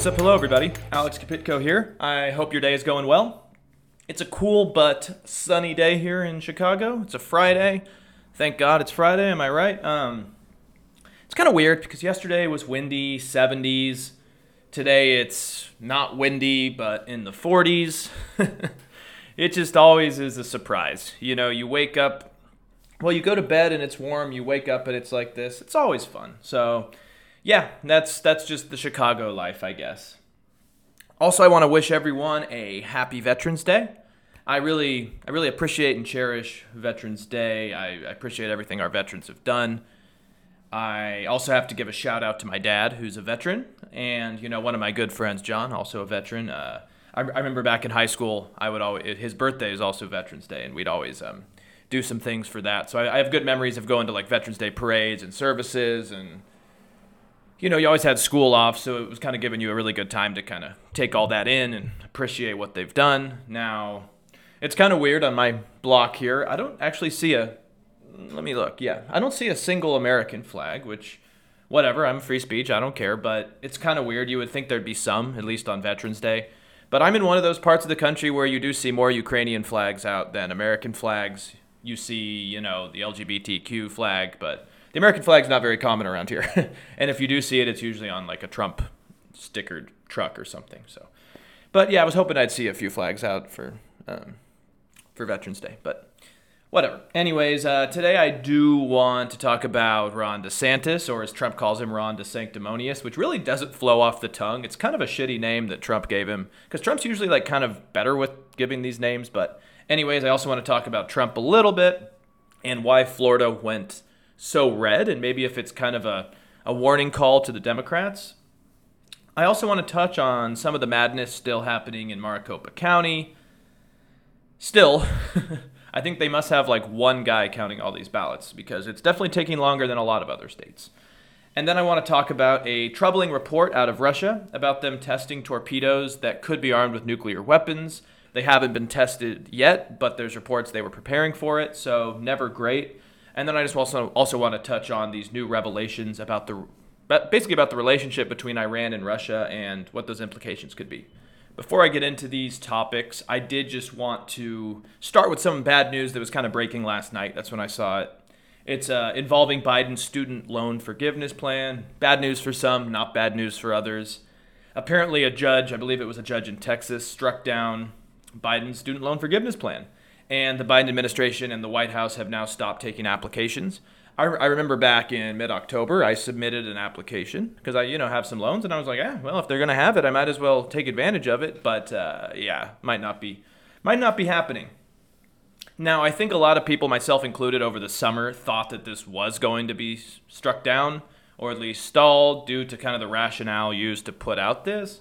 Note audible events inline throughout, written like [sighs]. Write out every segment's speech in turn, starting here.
What's up? Hello, everybody. Alex Kapitko here. I hope your day is going well. It's a cool but sunny day here in Chicago. It's a Friday. Thank God it's Friday. Am I right? Um, it's kind of weird because yesterday was windy, 70s. Today it's not windy, but in the 40s. [laughs] it just always is a surprise. You know, you wake up, well, you go to bed and it's warm. You wake up and it's like this. It's always fun. So yeah, that's that's just the Chicago life, I guess. Also, I want to wish everyone a happy Veterans Day. I really, I really appreciate and cherish Veterans Day. I, I appreciate everything our veterans have done. I also have to give a shout out to my dad, who's a veteran, and you know one of my good friends, John, also a veteran. Uh, I, I, remember back in high school, I would always his birthday is also Veterans Day, and we'd always um, do some things for that. So I, I have good memories of going to like Veterans Day parades and services and you know, you always had school off, so it was kind of giving you a really good time to kind of take all that in and appreciate what they've done. Now, it's kind of weird on my block here. I don't actually see a. Let me look. Yeah, I don't see a single American flag, which, whatever, I'm free speech, I don't care, but it's kind of weird. You would think there'd be some, at least on Veterans Day. But I'm in one of those parts of the country where you do see more Ukrainian flags out than American flags. You see, you know, the LGBTQ flag, but the American flag's not very common around here, [laughs] and if you do see it, it's usually on like a Trump stickered truck or something. So, but yeah, I was hoping I'd see a few flags out for um, for Veterans Day, but whatever. Anyways, uh, today I do want to talk about Ron DeSantis, or as Trump calls him, Ron DeSanctimonious, which really doesn't flow off the tongue. It's kind of a shitty name that Trump gave him, because Trump's usually like kind of better with giving these names. But anyways, I also want to talk about Trump a little bit and why Florida went so red, and maybe if it's kind of a, a warning call to the Democrats. I also want to touch on some of the madness still happening in Maricopa County. Still, [laughs] I think they must have like one guy counting all these ballots because it's definitely taking longer than a lot of other states. And then I want to talk about a troubling report out of Russia about them testing torpedoes that could be armed with nuclear weapons. They haven't been tested yet, but there's reports they were preparing for it, so never great. And then I just also also want to touch on these new revelations about the basically about the relationship between Iran and Russia and what those implications could be. Before I get into these topics, I did just want to start with some bad news that was kind of breaking last night. That's when I saw it. It's uh, involving Biden's student loan forgiveness plan. Bad news for some, not bad news for others. Apparently, a judge, I believe it was a judge in Texas, struck down Biden's student loan forgiveness plan and the Biden administration and the White House have now stopped taking applications. I, I remember back in mid-October, I submitted an application because I, you know, have some loans, and I was like, ah, well, if they're gonna have it, I might as well take advantage of it. But uh, yeah, might not be, might not be happening. Now, I think a lot of people, myself included, over the summer thought that this was going to be struck down or at least stalled due to kind of the rationale used to put out this.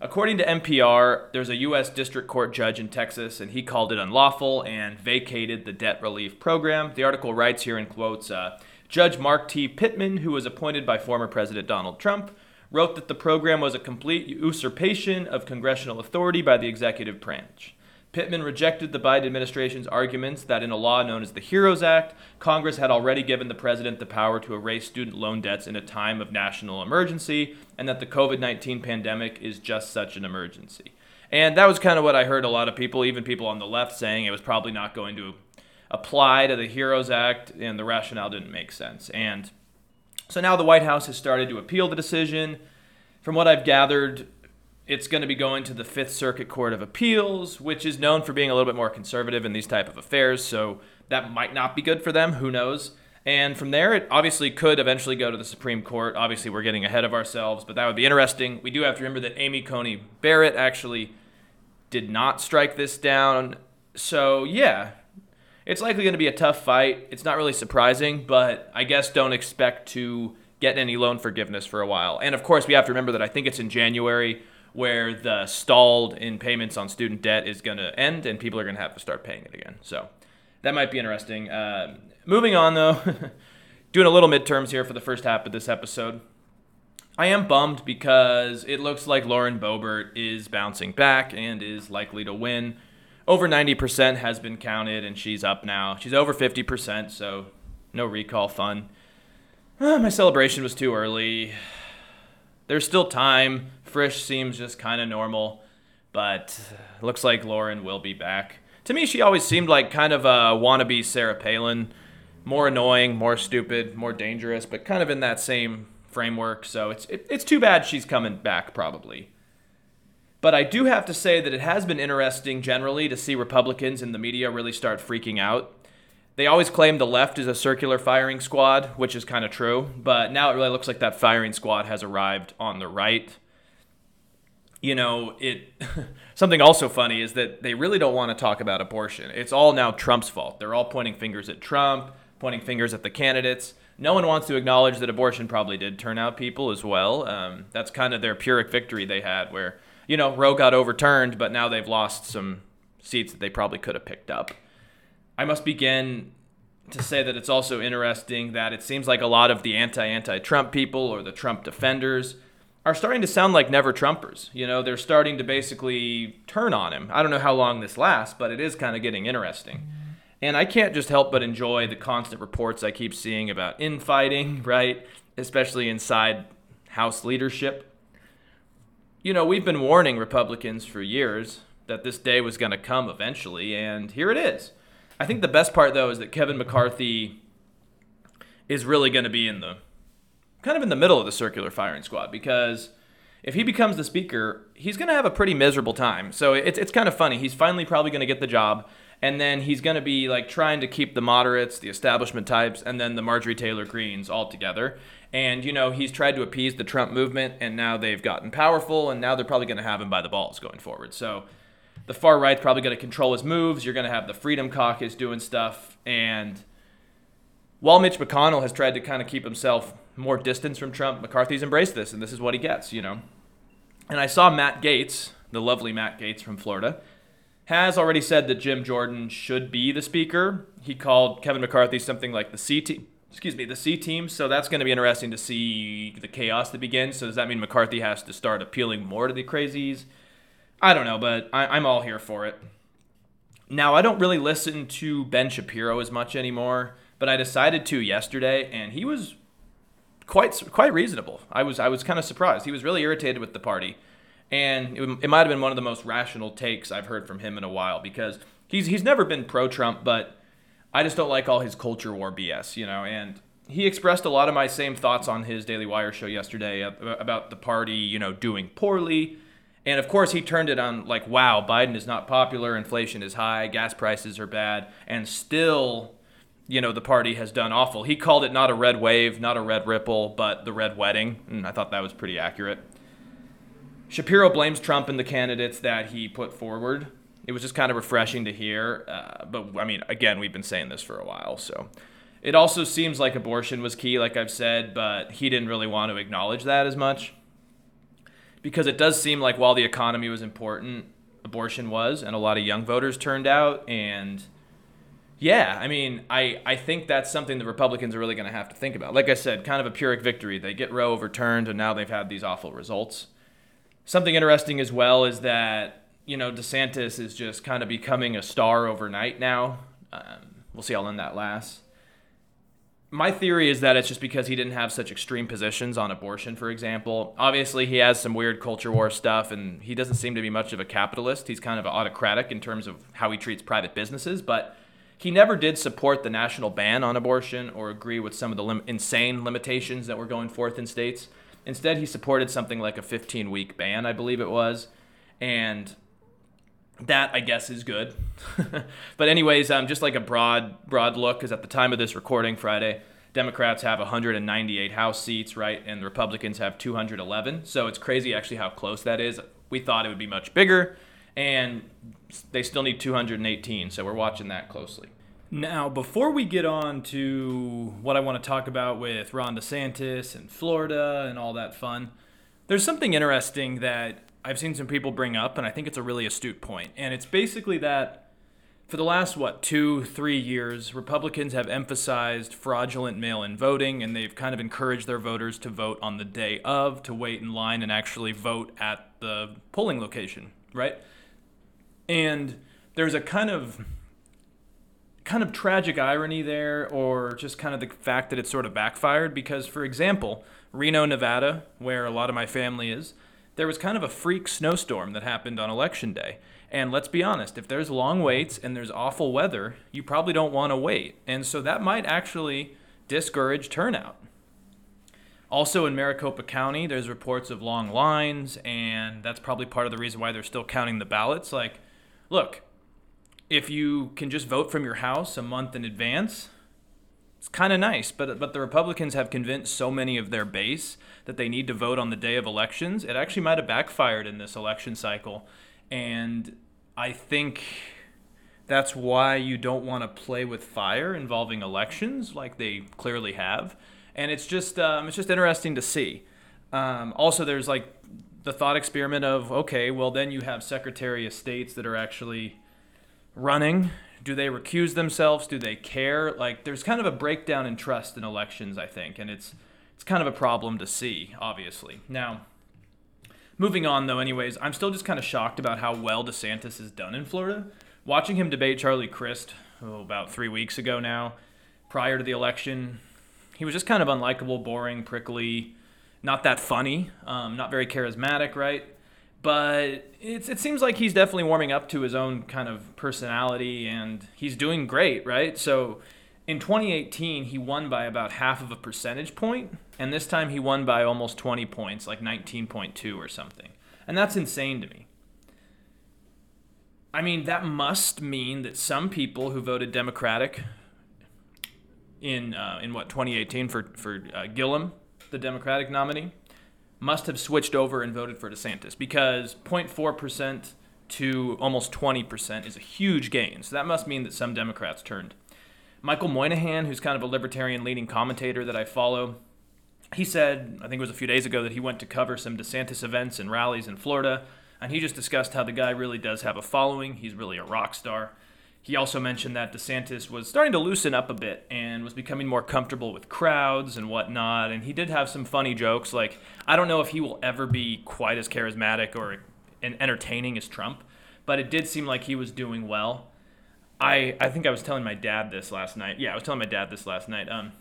According to NPR, there's a U.S. District Court judge in Texas, and he called it unlawful and vacated the debt relief program. The article writes here in quotes uh, Judge Mark T. Pittman, who was appointed by former President Donald Trump, wrote that the program was a complete usurpation of congressional authority by the executive branch. Pittman rejected the Biden administration's arguments that in a law known as the HEROES Act, Congress had already given the president the power to erase student loan debts in a time of national emergency, and that the COVID 19 pandemic is just such an emergency. And that was kind of what I heard a lot of people, even people on the left, saying it was probably not going to apply to the HEROES Act, and the rationale didn't make sense. And so now the White House has started to appeal the decision. From what I've gathered, it's going to be going to the Fifth Circuit Court of Appeals, which is known for being a little bit more conservative in these type of affairs. So that might not be good for them. Who knows? And from there, it obviously could eventually go to the Supreme Court. Obviously, we're getting ahead of ourselves, but that would be interesting. We do have to remember that Amy Coney Barrett actually did not strike this down. So, yeah, it's likely going to be a tough fight. It's not really surprising, but I guess don't expect to get any loan forgiveness for a while. And of course, we have to remember that I think it's in January where the stalled in payments on student debt is going to end and people are going to have to start paying it again. So that might be interesting. Uh, moving on, though, [laughs] doing a little midterms here for the first half of this episode. I am bummed because it looks like Lauren Boebert is bouncing back and is likely to win. Over 90% has been counted, and she's up now. She's over 50%, so no recall fun. Uh, [sighs] my celebration was too early. There's still time. Frisch seems just kind of normal, but looks like Lauren will be back. To me, she always seemed like kind of a wannabe Sarah Palin. More annoying, more stupid, more dangerous, but kind of in that same framework. So it's it, it's too bad she's coming back probably. But I do have to say that it has been interesting generally to see Republicans in the media really start freaking out. They always claim the left is a circular firing squad, which is kind of true, but now it really looks like that firing squad has arrived on the right. You know, it [laughs] something also funny is that they really don't want to talk about abortion. It's all now Trump's fault. They're all pointing fingers at Trump, pointing fingers at the candidates. No one wants to acknowledge that abortion probably did turn out people as well. Um, that's kind of their Pyrrhic victory they had, where you know, Roe got overturned, but now they've lost some seats that they probably could have picked up. I must begin to say that it's also interesting that it seems like a lot of the anti anti Trump people or the Trump defenders are starting to sound like never Trumpers. You know, they're starting to basically turn on him. I don't know how long this lasts, but it is kind of getting interesting. And I can't just help but enjoy the constant reports I keep seeing about infighting, [laughs] right? Especially inside House leadership you know, we've been warning Republicans for years that this day was going to come eventually, and here it is. I think the best part, though, is that Kevin McCarthy is really going to be in the kind of in the middle of the circular firing squad because if he becomes the speaker, he's going to have a pretty miserable time. So it's, it's kind of funny. He's finally probably going to get the job, and then he's going to be like trying to keep the moderates, the establishment types, and then the Marjorie Taylor Greens all together. And, you know, he's tried to appease the Trump movement, and now they've gotten powerful, and now they're probably going to have him by the balls going forward. So the far right's probably going to control his moves. You're going to have the Freedom Caucus doing stuff. And while Mitch McConnell has tried to kind of keep himself more distance from Trump, McCarthy's embraced this, and this is what he gets, you know. And I saw Matt Gaetz, the lovely Matt Gaetz from Florida, has already said that Jim Jordan should be the speaker. He called Kevin McCarthy something like the C team excuse me, the C team. So that's going to be interesting to see the chaos that begins. So does that mean McCarthy has to start appealing more to the crazies? I don't know, but I, am all here for it. Now I don't really listen to Ben Shapiro as much anymore, but I decided to yesterday, and he was quite quite reasonable. I was I was kind of surprised. He was really irritated with the party, and it, it might have been one of the most rational takes I've heard from him in a while because he's he's never been pro Trump, but I just don't like all his culture war BS, you know, and he expressed a lot of my same thoughts on his Daily Wire show yesterday about the party, you know, doing poorly. And of course, he turned it on like, wow, Biden is not popular, inflation is high, gas prices are bad, and still, you know, the party has done awful. He called it not a red wave, not a red ripple, but the red wedding. And I thought that was pretty accurate. Shapiro blames Trump and the candidates that he put forward it was just kind of refreshing to hear. Uh, but I mean, again, we've been saying this for a while, so it also seems like abortion was key, like I've said, but he didn't really want to acknowledge that as much because it does seem like while the economy was important, abortion was, and a lot of young voters turned out and. Yeah, I mean, I, I think that's something the Republicans are really going to have to think about. Like I said, kind of a Pyrrhic victory. They get Roe overturned, and now they've had these awful results. Something interesting as well is that you know, DeSantis is just kind of becoming a star overnight now. Um, we'll see how long that lasts. My theory is that it's just because he didn't have such extreme positions on abortion, for example. Obviously, he has some weird culture war stuff, and he doesn't seem to be much of a capitalist. He's kind of autocratic in terms of how he treats private businesses, but he never did support the national ban on abortion or agree with some of the lim- insane limitations that were going forth in states. Instead, he supported something like a 15 week ban, I believe it was. And that I guess is good. [laughs] but anyways, um, just like a broad broad look, because at the time of this recording, Friday, Democrats have 198 House seats, right, and the Republicans have 211. So it's crazy actually how close that is. We thought it would be much bigger, and they still need 218. So we're watching that closely. Now, before we get on to what I want to talk about with Ron DeSantis and Florida and all that fun, there's something interesting that I've seen some people bring up, and I think it's a really astute point. And it's basically that for the last, what, two, three years, Republicans have emphasized fraudulent mail in voting, and they've kind of encouraged their voters to vote on the day of, to wait in line and actually vote at the polling location, right? And there's a kind of kind of tragic irony there, or just kind of the fact that it sort of backfired. Because, for example, Reno, Nevada, where a lot of my family is, there was kind of a freak snowstorm that happened on election day. And let's be honest, if there's long waits and there's awful weather, you probably don't want to wait. And so that might actually discourage turnout. Also in Maricopa County, there's reports of long lines, and that's probably part of the reason why they're still counting the ballots. Like, look, if you can just vote from your house a month in advance, it's kind of nice. But but the Republicans have convinced so many of their base that they need to vote on the day of elections. It actually might have backfired in this election cycle, and I think that's why you don't want to play with fire involving elections like they clearly have. And it's just um, it's just interesting to see. Um, also, there's like the thought experiment of okay, well then you have Secretary of States that are actually running? Do they recuse themselves? Do they care? Like there's kind of a breakdown in trust in elections, I think, and it's it's kind of a problem to see, obviously. Now, moving on though, anyways, I'm still just kind of shocked about how well DeSantis has done in Florida. Watching him debate Charlie Crist oh, about three weeks ago now, prior to the election, he was just kind of unlikable, boring, prickly, not that funny, um, not very charismatic, right? but it's, it seems like he's definitely warming up to his own kind of personality and he's doing great, right? So in 2018, he won by about half of a percentage point, and this time he won by almost 20 points, like 19.2 or something. And that's insane to me. I mean, that must mean that some people who voted Democratic in uh, in what 2018 for for uh, Gillum, the Democratic nominee, must have switched over and voted for DeSantis because 0.4% to almost 20% is a huge gain. So that must mean that some Democrats turned. Michael Moynihan, who's kind of a libertarian leading commentator that I follow, he said, I think it was a few days ago, that he went to cover some DeSantis events and rallies in Florida. And he just discussed how the guy really does have a following. He's really a rock star. He also mentioned that DeSantis was starting to loosen up a bit and was becoming more comfortable with crowds and whatnot. And he did have some funny jokes. Like, I don't know if he will ever be quite as charismatic or entertaining as Trump, but it did seem like he was doing well. I, I think I was telling my dad this last night. Yeah, I was telling my dad this last night. Um,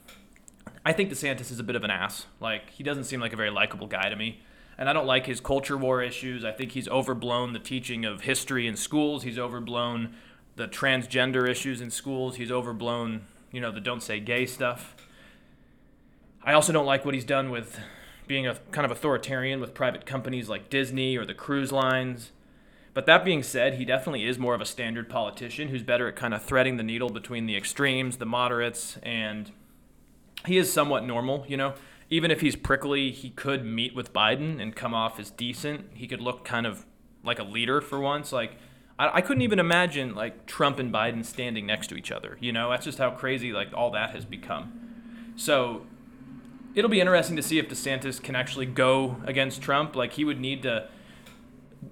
I think DeSantis is a bit of an ass. Like, he doesn't seem like a very likable guy to me. And I don't like his culture war issues. I think he's overblown the teaching of history in schools. He's overblown the transgender issues in schools. He's overblown, you know, the don't say gay stuff. I also don't like what he's done with being a kind of authoritarian with private companies like Disney or the cruise lines. But that being said, he definitely is more of a standard politician who's better at kind of threading the needle between the extremes, the moderates, and he is somewhat normal, you know. Even if he's prickly, he could meet with Biden and come off as decent. He could look kind of like a leader for once. Like I, I couldn't even imagine like Trump and Biden standing next to each other. You know, that's just how crazy like all that has become. So it'll be interesting to see if DeSantis can actually go against Trump. Like he would need to.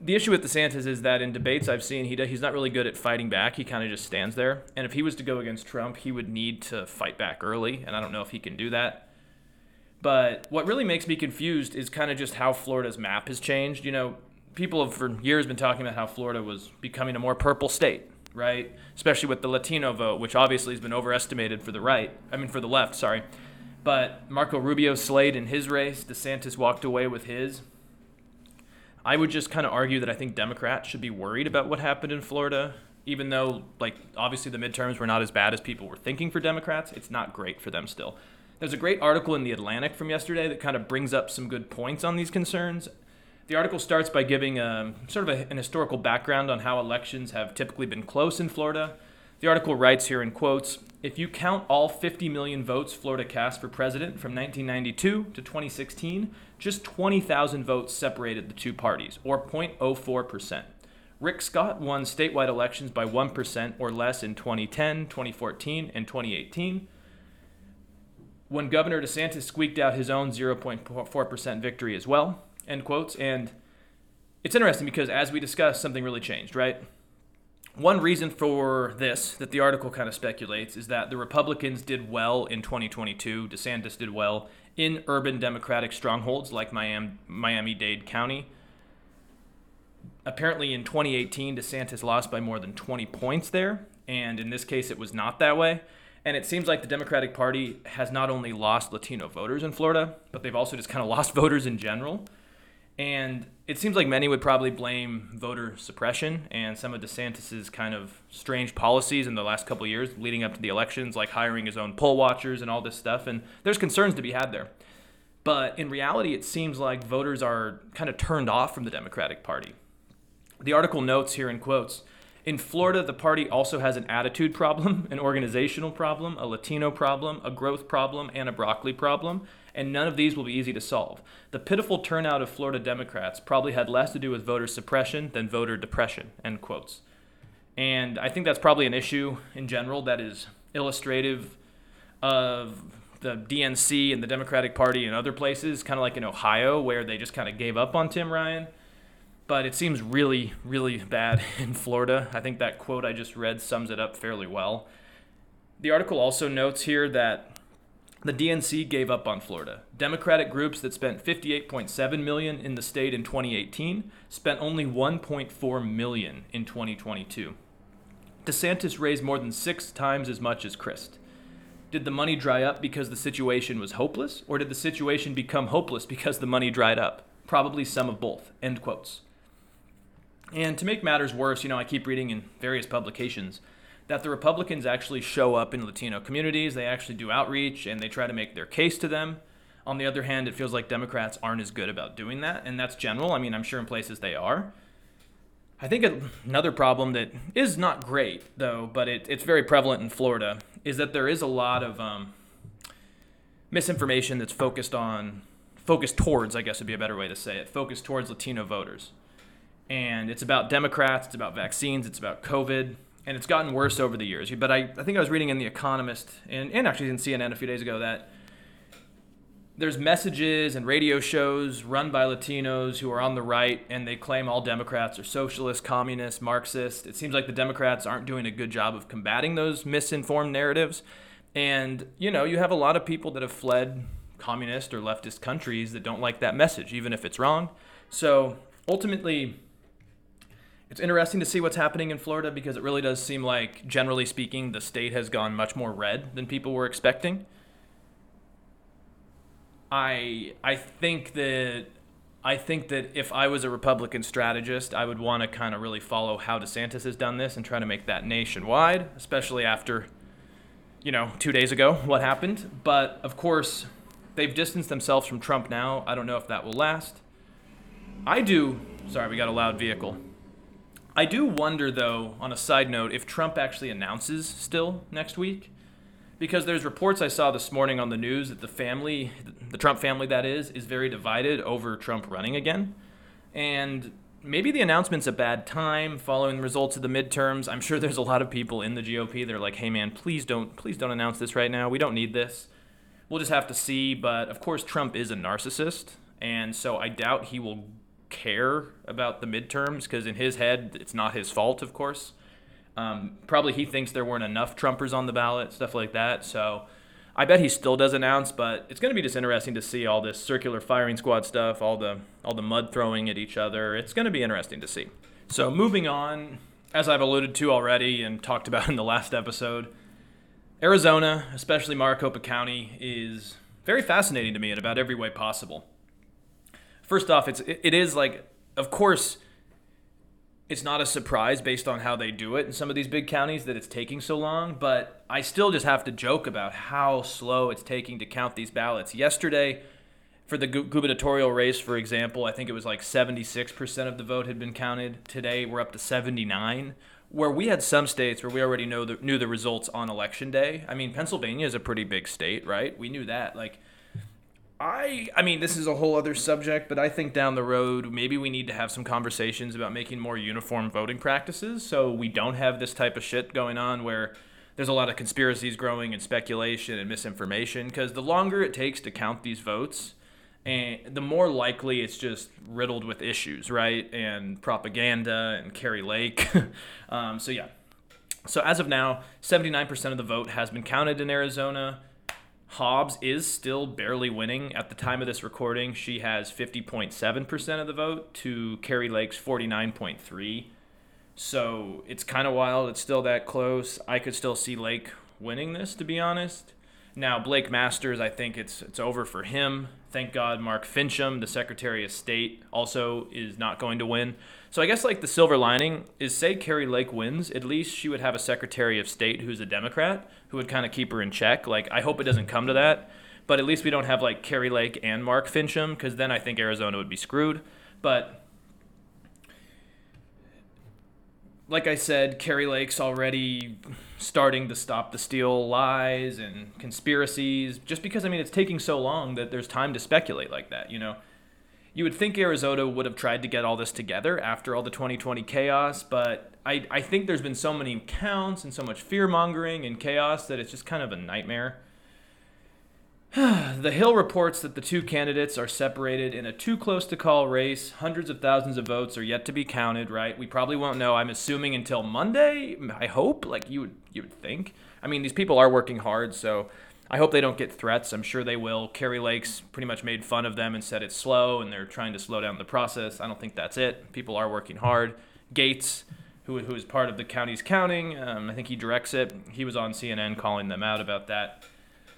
The issue with DeSantis is that in debates I've seen, he he's not really good at fighting back. He kind of just stands there. And if he was to go against Trump, he would need to fight back early. And I don't know if he can do that. But what really makes me confused is kind of just how Florida's map has changed. You know, people have for years been talking about how Florida was becoming a more purple state, right? Especially with the Latino vote, which obviously has been overestimated for the right. I mean, for the left, sorry. But Marco Rubio slayed in his race. DeSantis walked away with his. I would just kind of argue that I think Democrats should be worried about what happened in Florida, even though, like, obviously the midterms were not as bad as people were thinking for Democrats. It's not great for them still. There's a great article in The Atlantic from yesterday that kind of brings up some good points on these concerns. The article starts by giving um, sort of a, an historical background on how elections have typically been close in Florida. The article writes here in quotes If you count all 50 million votes Florida cast for president from 1992 to 2016, just 20,000 votes separated the two parties, or 0.04%. Rick Scott won statewide elections by 1% or less in 2010, 2014, and 2018. When Governor DeSantis squeaked out his own 0.4% victory as well, end quotes. And it's interesting because as we discussed, something really changed, right? One reason for this that the article kind of speculates is that the Republicans did well in 2022. DeSantis did well in urban Democratic strongholds like Miami, Miami Dade County. Apparently, in 2018, DeSantis lost by more than 20 points there. And in this case, it was not that way. And it seems like the Democratic Party has not only lost Latino voters in Florida, but they've also just kind of [laughs] lost voters in general. And it seems like many would probably blame voter suppression and some of DeSantis's kind of strange policies in the last couple years leading up to the elections, like hiring his own poll watchers and all this stuff. And there's concerns to be had there. But in reality, it seems like voters are kind of turned off from the Democratic Party. The article notes here in quotes in Florida, the party also has an attitude problem, an organizational problem, a Latino problem, a growth problem, and a broccoli problem, and none of these will be easy to solve. The pitiful turnout of Florida Democrats probably had less to do with voter suppression than voter depression, end quotes. And I think that's probably an issue in general that is illustrative of the DNC and the Democratic Party in other places, kind of like in Ohio, where they just kind of gave up on Tim Ryan but it seems really, really bad [laughs] in Florida. I think that quote I just read sums it up fairly well. The article also notes here that the DNC gave up on Florida. Democratic groups that spent 58.7 million in the state in 2018 spent only 1.4 million in 2022. DeSantis raised more than 6 times as much as Crist. Did the money dry up because the situation was hopeless or did the situation become hopeless because the money dried up? Probably some of both. End quotes. And to make matters worse, you know, I keep reading in various publications that the Republicans actually show up in Latino communities, they actually do outreach, and they try to make their case to them. On the other hand, it feels like Democrats aren't as good about doing that, and that's general. I mean, I'm sure in places they are. I think another problem that is not great, though, but it, it's very prevalent in Florida, is that there is a lot of um, misinformation that's focused on, focused towards, I guess would be a better way to say it, focused towards Latino voters and it's about Democrats, it's about vaccines, it's about COVID, and it's gotten worse over the years. But I, I think I was reading in The Economist and, and actually in CNN a few days ago that there's messages and radio shows run by Latinos who are on the right, and they claim all Democrats are socialist, communist, Marxist. It seems like the Democrats aren't doing a good job of combating those misinformed narratives. And, you know, you have a lot of people that have fled communist or leftist countries that don't like that message, even if it's wrong. So ultimately, it's interesting to see what's happening in Florida because it really does seem like, generally speaking, the state has gone much more red than people were expecting. I I think that I think that if I was a Republican strategist, I would want to kind of really follow how DeSantis has done this and try to make that nationwide, especially after, you know, two days ago [laughs] what happened. But of course, they've distanced themselves from Trump now. I don't know if that will last. I do. Sorry, we got a loud vehicle. I do wonder, though, on a side note, if Trump actually announces still next week. Because there's reports I saw this morning on the news that the family, the Trump family that is, is very divided over Trump running again. And maybe the announcement's a bad time following the results of the midterms. I'm sure there's a lot of people in the GOP that are like, hey man, please don't please don't announce this right now. We don't need this. We'll just have to see. But of course Trump is a narcissist, and so I doubt he will care about the midterms because in his head, it's not his fault, of course. Um, probably he thinks there weren't enough Trumpers on the ballot, stuff like that. So I bet he still does announce, but it's going to be just interesting to see all this circular firing squad stuff, all the all the mud throwing at each other. It's going to be interesting to see. So moving on, as I've alluded to already and talked about in the last episode, Arizona, especially Maricopa County, is very fascinating to me in about every way possible first off, it's it is like, of course, it's not a surprise based on how they do it in some of these big counties that it's taking so long. But I still just have to joke about how slow it's taking to count these ballots. Yesterday, for the gubernatorial race, for example, I think it was like 76% of the vote had been counted. Today, we're up to 79 where we had some states where we already know the, knew the results on election day. I mean, Pennsylvania is a pretty big state, right? We knew that. Like I I mean this is a whole other subject, but I think down the road maybe we need to have some conversations about making more uniform voting practices so we don't have this type of shit going on where there's a lot of conspiracies growing and speculation and misinformation because the longer it takes to count these votes and the more likely it's just riddled with issues, right? And propaganda and Kari Lake. [laughs] um, so yeah. So as of now, 79% of the vote has been counted in Arizona. Hobbs is still barely winning. At the time of this recording, she has 50.7% of the vote to Kari Lake's 49.3. So it's kind of wild. It's still that close. I could still see Lake winning this, to be honest. Now Blake Masters, I think it's it's over for him. Thank God Mark Finchem, the Secretary of State, also is not going to win. So I guess like the silver lining is say Kari Lake wins, at least she would have a Secretary of State who's a Democrat who would kind of keep her in check. Like I hope it doesn't come to that, but at least we don't have like Kari Lake and Mark Finchem because then I think Arizona would be screwed. But like I said, Kari Lake's already starting to stop the steal lies and conspiracies just because I mean it's taking so long that there's time to speculate like that, you know. You would think Arizona would have tried to get all this together after all the 2020 chaos, but I, I think there's been so many counts and so much fear mongering and chaos that it's just kind of a nightmare. [sighs] the Hill reports that the two candidates are separated in a too close to call race. Hundreds of thousands of votes are yet to be counted, right? We probably won't know, I'm assuming, until Monday. I hope, like you would you would think. I mean, these people are working hard, so I hope they don't get threats. I'm sure they will. Kari Lake's pretty much made fun of them and said it's slow and they're trying to slow down the process. I don't think that's it. People are working hard. Gates, who, who is part of the county's counting, um, I think he directs it. He was on CNN calling them out about that.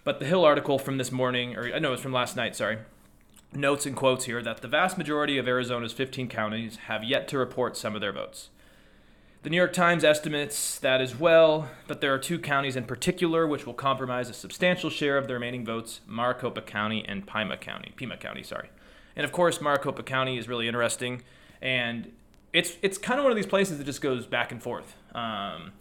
But the Hill article from this morning, or I know it was from last night, sorry, notes and quotes here that the vast majority of Arizona's 15 counties have yet to report some of their votes. The New York Times estimates that as well, but there are two counties in particular which will compromise a substantial share of the remaining votes Maricopa County and Pima County. Pima County, sorry. And of course, Maricopa County is really interesting, and it's, it's kind of one of these places that just goes back and forth. Um,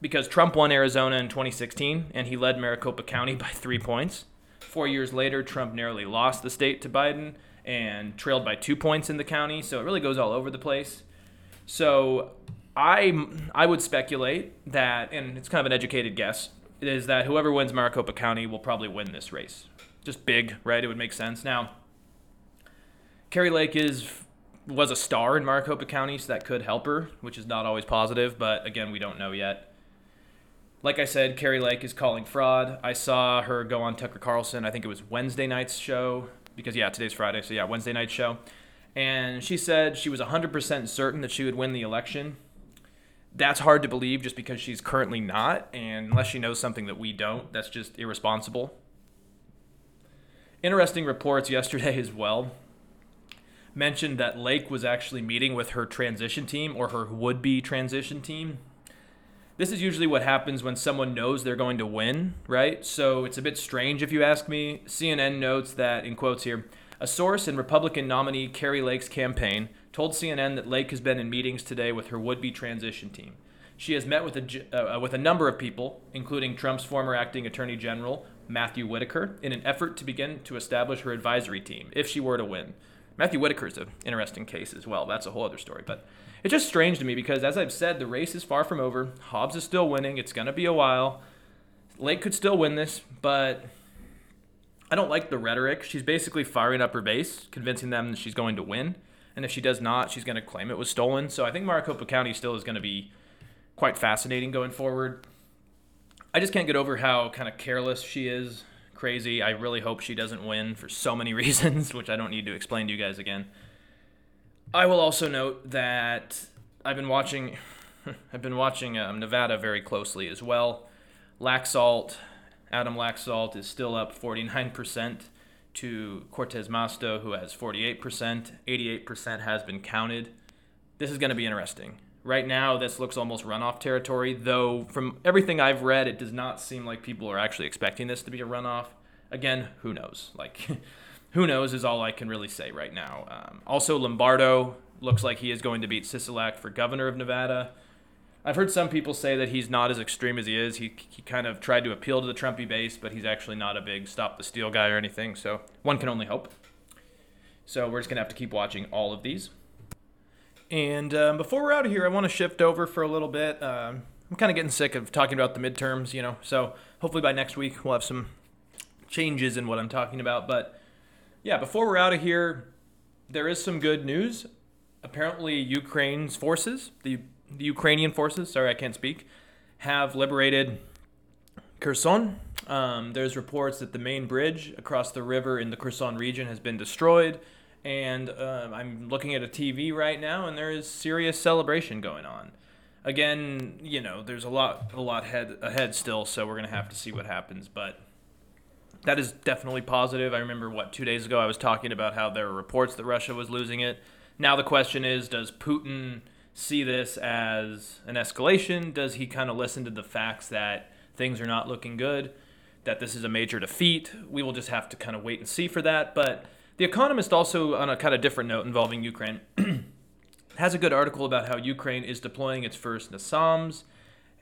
because Trump won Arizona in 2016 and he led Maricopa County by three points. Four years later, Trump narrowly lost the state to Biden and trailed by two points in the county. So it really goes all over the place. So I I would speculate that, and it's kind of an educated guess, is that whoever wins Maricopa County will probably win this race. Just big, right? It would make sense. Now, Kari Lake is was a star in Maricopa County, so that could help her, which is not always positive. But again, we don't know yet like I said, Kari Lake is calling fraud. I saw her go on Tucker Carlson. I think it was Wednesday night's show because yeah, today's Friday, so yeah, Wednesday night show. And she said she was 100% certain that she would win the election. That's hard to believe just because she's currently not, and unless she knows something that we don't, that's just irresponsible. Interesting reports yesterday [laughs] as well mentioned that Lake was actually meeting with her transition team or her would be transition team this is usually what happens when someone knows they're going to win, right? So it's a bit strange if you ask me. CNN notes that, in quotes here, a source in Republican nominee Kari Lake's campaign told CNN that Lake has been in meetings today with her would be transition team. She has met with a, uh, with a number of people, including Trump's former acting attorney general, Matthew Whitaker, in an effort to begin to establish her advisory team if she were to win. Matthew Whitaker is an interesting case as well. That's a whole other story. But it's just strange to me because, as I've said, the race is far from over. Hobbs is still winning. It's going to be a while. Lake could still win this, but I don't like the rhetoric. She's basically firing up her base, convincing them that she's going to win. And if she does not, she's going to claim it was stolen. So I think Maricopa County still is going to be quite fascinating going forward. I just can't get over how kind of careless she is. Crazy. I really hope she doesn't win for so many [laughs] reasons, which I don't need to explain to you guys again. I will also note that I've been watching, [laughs] I've been watching um, Nevada very closely as well. Laxalt, Adam Laxalt is still up 49% to Cortez Masto, who has 48%. 88% has been counted. This is going to be interesting. Right now, this looks almost runoff territory, though from everything I've read, it does not seem like people are actually expecting this to be a runoff. Again, who knows? [laughs] Like, who knows is all I can really say right now. Um, also, Lombardo looks like he is going to beat Sisolak for governor of Nevada. I've heard some people say that he's not as extreme as he is. He, he kind of tried to appeal to the Trumpy base, but he's actually not a big stop the steal guy or anything. So one can only hope. So we're just going to have to keep watching all of these. And um, before we're out of here, I want to shift over for a little bit. Um, I'm kind of getting sick of talking about the midterms, you know. So hopefully by next week we'll have some changes in what I'm talking about. But yeah, before we're out of here, there is some good news. Apparently, Ukraine's forces, the, the Ukrainian forces, sorry, I can't speak, have liberated Kherson. Um, there's reports that the main bridge across the river in the Kherson region has been destroyed. And uh, I'm looking at a TV right now, and there is serious celebration going on. again, you know, there's a lot a lot head ahead still, so we're gonna have to see what happens. But that is definitely positive. I remember what two days ago I was talking about how there were reports that Russia was losing it. Now the question is, does Putin see this as an escalation? Does he kind of listen to the facts that things are not looking good, that this is a major defeat? We will just have to kind of wait and see for that. But The Economist also, on a kind of different note involving Ukraine, [clears throat] has a good article about how Ukraine is deploying its first NASAMS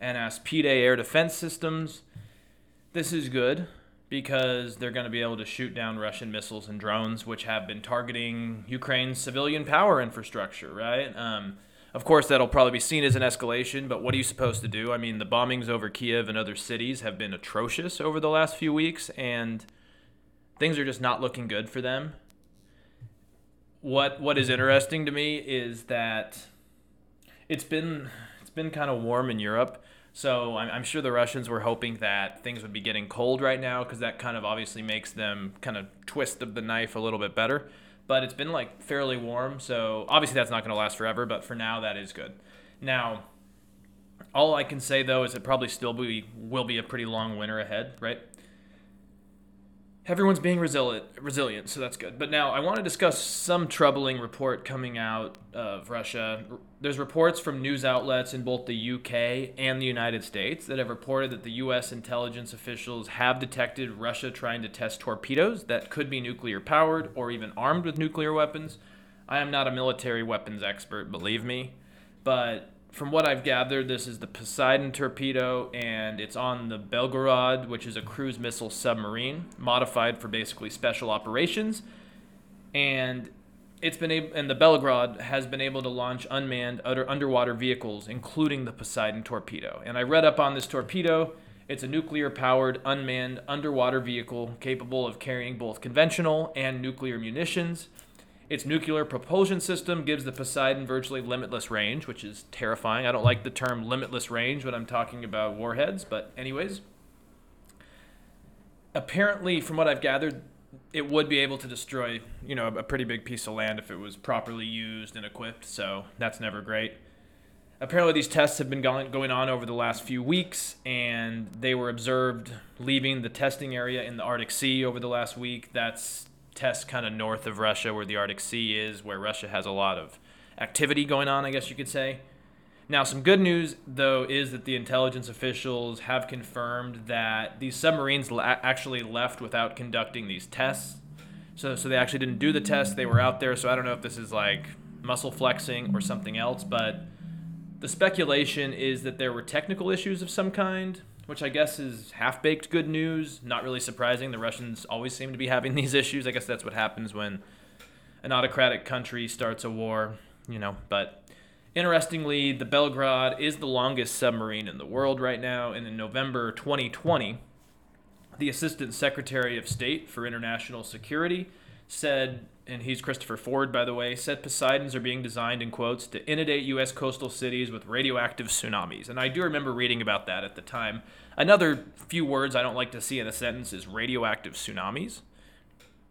and Aspide air defense systems. This is good because they're going to be able to shoot down Russian missiles and drones, which have been targeting Ukraine's civilian power infrastructure, right? Um, of course, that'll probably be seen as an escalation, but what are you supposed to do? I mean, the bombings over Kiev and other cities have been atrocious over the last few weeks, and things are just not looking good for them. What What is interesting to me is that it's been it's been kind of warm in Europe, so I'm, I'm sure the Russians were hoping that things would be getting cold right now because that kind of obviously makes them kind of twist of the knife a little bit better. But it's been like fairly warm, so obviously that's not going to last forever. But for now, that is good. Now, all I can say though is it probably still be will be a pretty long winter ahead, right? Everyone's being resilient, resilient, so that's good. But now I want to discuss some troubling report coming out of Russia. There's reports from news outlets in both the UK and the United States that have reported that the US intelligence officials have detected Russia trying to test torpedoes that could be nuclear powered or even armed with nuclear weapons. I am not a military weapons expert, believe me, but from what I've gathered, this is the Poseidon torpedo, and it's on the Belgorod, which is a cruise missile submarine modified for basically special operations. And it's been able, and the Belgorod has been able to launch unmanned under, underwater vehicles, including the Poseidon torpedo. And I read up on this torpedo. It's a nuclear-powered unmanned underwater vehicle capable of carrying both conventional and nuclear munitions. Its nuclear propulsion system gives the Poseidon virtually limitless range, which is terrifying. I don't like the term limitless range when I'm talking about warheads, but, anyways. Apparently, from what I've gathered, it would be able to destroy, you know, a pretty big piece of land if it was properly used and equipped, so that's never great. Apparently, these tests have been going, on over the last few weeks, and they were observed leaving the testing area in the Arctic Sea over the last week. That's test kind of north of Russia where the Arctic Sea is, where Russia has a lot of activity going on, I guess you could say. Now, some good news, though, is that the intelligence officials have confirmed that these submarines actually left without conducting these tests. So, so they actually didn't do the test. They were out there. So I don't know if this is like muscle flexing or something else, but the speculation is that there were technical issues of some kind which I guess is half baked good news. Not really surprising. The Russians always seem to be having [laughs] these issues. I guess that's what happens when an autocratic country starts a war, you know. But interestingly, the Belgorod is the longest submarine in the world right now. And in November 2020, the Assistant Secretary of State for International Security said and he's Christopher Ford, by the way, said Poseidons are being designed, in quotes, to inundate U.S. coastal cities with radioactive tsunamis. And I do remember reading about that at the time. Another few words I don't like to see in a sentence is radioactive tsunamis.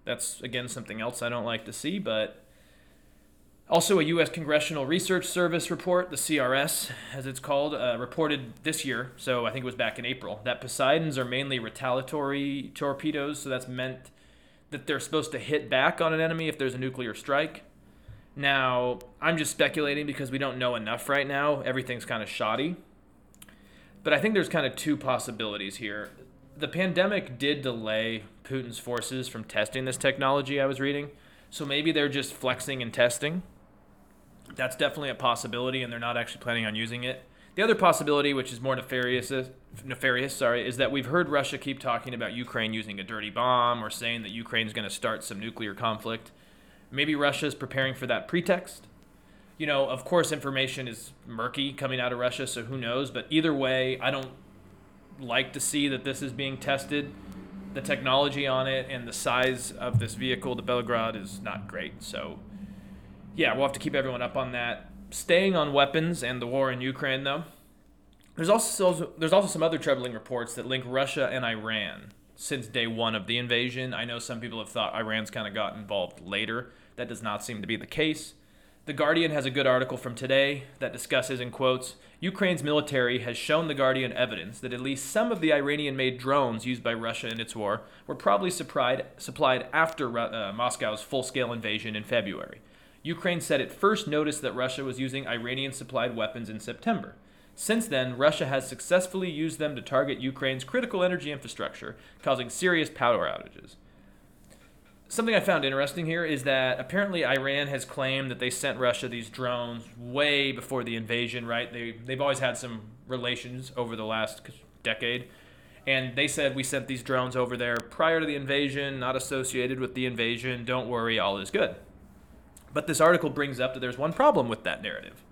That's, again, something else I don't like to see, but. Also, a U.S. Congressional Research Service report, the CRS, as it's called, uh, reported this year, so I think it was back in April, that Poseidons are mainly retaliatory torpedoes, so that's meant that they're supposed to hit back on an enemy if there's a nuclear strike. Now, I'm just speculating because we don't know enough right now. Everything's kind of shoddy. But I think there's kind of two possibilities here. The pandemic did delay Putin's forces from testing this technology, I was reading. So maybe they're just flexing and testing. That's definitely a possibility, and they're not actually planning on using it. The other possibility, which is more nefarious, nefarious, sorry, is that we've heard Russia keep talking about Ukraine using a dirty bomb or saying that Ukraine is going to start some nuclear conflict. Maybe Russia is preparing for that pretext. You know, of course, information is murky coming out of Russia, so who knows? But either way, I don't like to see that this is being tested. The technology on it and the size of this vehicle, the Belgorod, is not great. So, yeah, we'll have to keep everyone up on that staying on weapons and the war in Ukraine, though, there's also there's also some other troubling reports that link Russia and Iran since day one of the invasion. I know some people have thought Iran's kind of got involved later. That does not seem to be the case. The Guardian has a good article from today that discusses, in quotes, Ukraine's military has shown The Guardian evidence that at least some of the Iranian made drones used by Russia in its war were probably supplied, supplied after uh, Moscow's full scale invasion in February. Ukraine said it first noticed that Russia was using Iranian supplied weapons in September. Since then, Russia has successfully used them to target Ukraine's critical energy infrastructure, causing serious power outages something I found interesting here is that apparently Iran has claimed that they sent Russia these drones way before the invasion, right? They, they've always had some relations over the last decade. And they said, We sent these drones over there prior to the invasion, not associated with the invasion. Don't worry, all is good. But this article brings up that there's one problem with that narrative.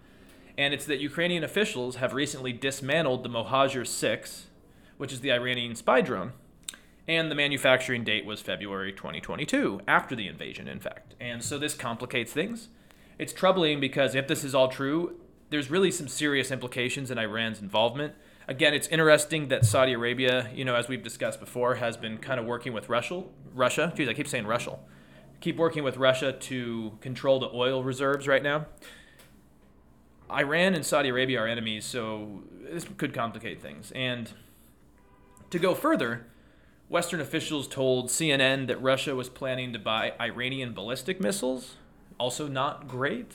And it's that Ukrainian officials have recently dismantled the Mohajer 6, which is the Iranian spy drone, and the manufacturing date was February 2022, after the invasion, in fact. And so this complicates things. It's troubling because if this is all true, there's really some serious implications in Iran's involvement. Again, it's interesting that Saudi Arabia, you know, as we've discussed before, has been kind of working with Russia. Russia, geez, I keep saying Russia. Keep working with Russia to control the oil reserves right now. Iran and Saudi Arabia are enemies, so this could complicate things. And to go further, Western officials told CNN that Russia was planning to buy Iranian ballistic missiles, also not great.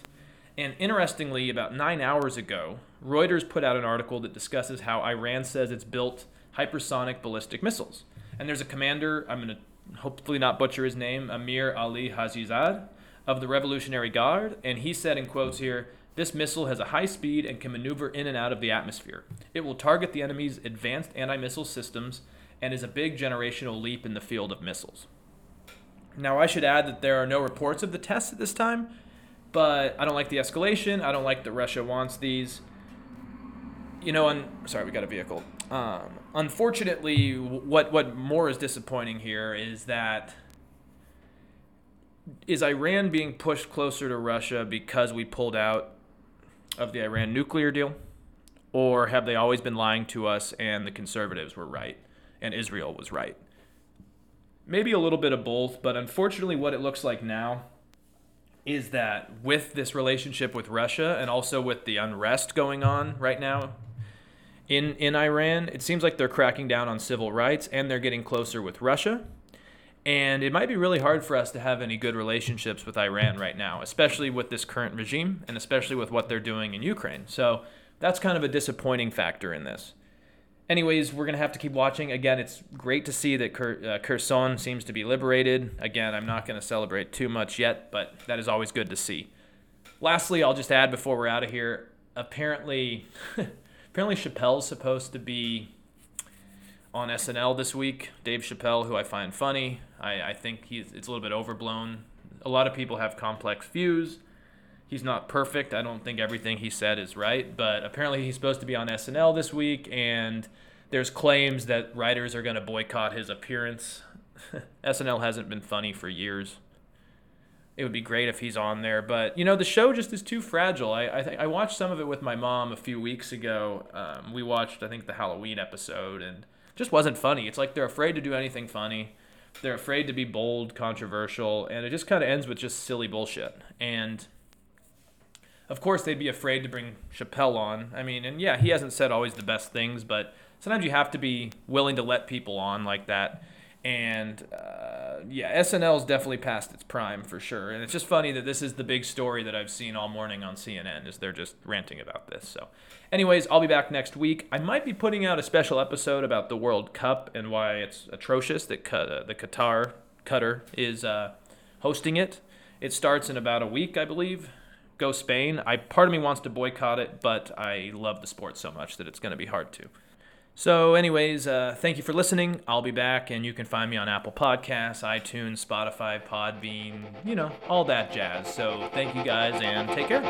And interestingly, about nine hours ago, Reuters put out an article that discusses how Iran says it's built hypersonic ballistic missiles. And there's a commander, I'm going to hopefully not butcher his name, Amir Ali Hajizad of the Revolutionary Guard, and he said in quotes here, this missile has a high speed and can maneuver in and out of the atmosphere. It will target the enemy's advanced anti missile systems and is a big generational leap in the field of missiles. Now, I should add that there are no reports of the tests at this time, but I don't like the escalation. I don't like that Russia wants these. You know, and sorry, we got a vehicle. Um, unfortunately, what what more is disappointing here is that is Iran being pushed closer to Russia because we pulled out of the Iran nuclear deal, or have they always been lying to us and the conservatives were right? and Israel was right. Maybe a little bit of both, but unfortunately, what it looks like now is that with this relationship with Russia and also with the unrest going on right now in, in Iran, it seems like they're cracking down on civil rights and they're getting closer with Russia. And it might be really hard for us to have any good relationships with Iran right now, especially with this current regime and especially with what they're doing in Ukraine. So that's kind of a disappointing factor in this anyways, we're gonna have to keep watching. Again, it's great to see that uh, Kherson seems to be liberated. Again, I'm not gonna celebrate too much yet, but that is always good to see. Lastly, I'll just add before we're out of here. Apparently, [laughs] apparently Chappelle's supposed to be on SNL this week. Dave Chappelle, who I find funny, I, I think he's it's a little bit overblown. A lot of people have complex views he's not perfect. I don't think everything he said is right, but apparently he's supposed to be on SNL this week, and there's claims that writers are going to boycott his appearance. [laughs] SNL hasn't been funny for years. It would be great if he's on there, but you know the show just is too fragile. I I, th- I watched some of it with my mom a few weeks ago. Um, we watched I think the Halloween episode, and just wasn't funny. It's like they're afraid to do anything funny. They're afraid to be bold, controversial, and it just kind of ends with just silly bullshit. And of course, they'd be afraid to bring Chappelle on. I mean, and yeah, he hasn't said always the best things, but sometimes you have to be willing to let people on like that. And uh, yeah, SNL is definitely past its prime for sure. And it's just funny that this is the big story that I've seen all morning on CNN is they're just ranting about this. So, anyways, I'll be back next week. I might be putting out a special episode about the World Cup and why it's atrocious that uh, the Qatar Qatar is uh, hosting it. It starts in about a week, I believe go Spain. I part of me wants to boycott it, but I love the sport so much that it's going to be hard to. So, anyways, uh, thank you for listening. I'll be back, and you can find me on Apple Podcasts, iTunes, Spotify, Podbean, you know, all that jazz. So, thank you guys, and take care.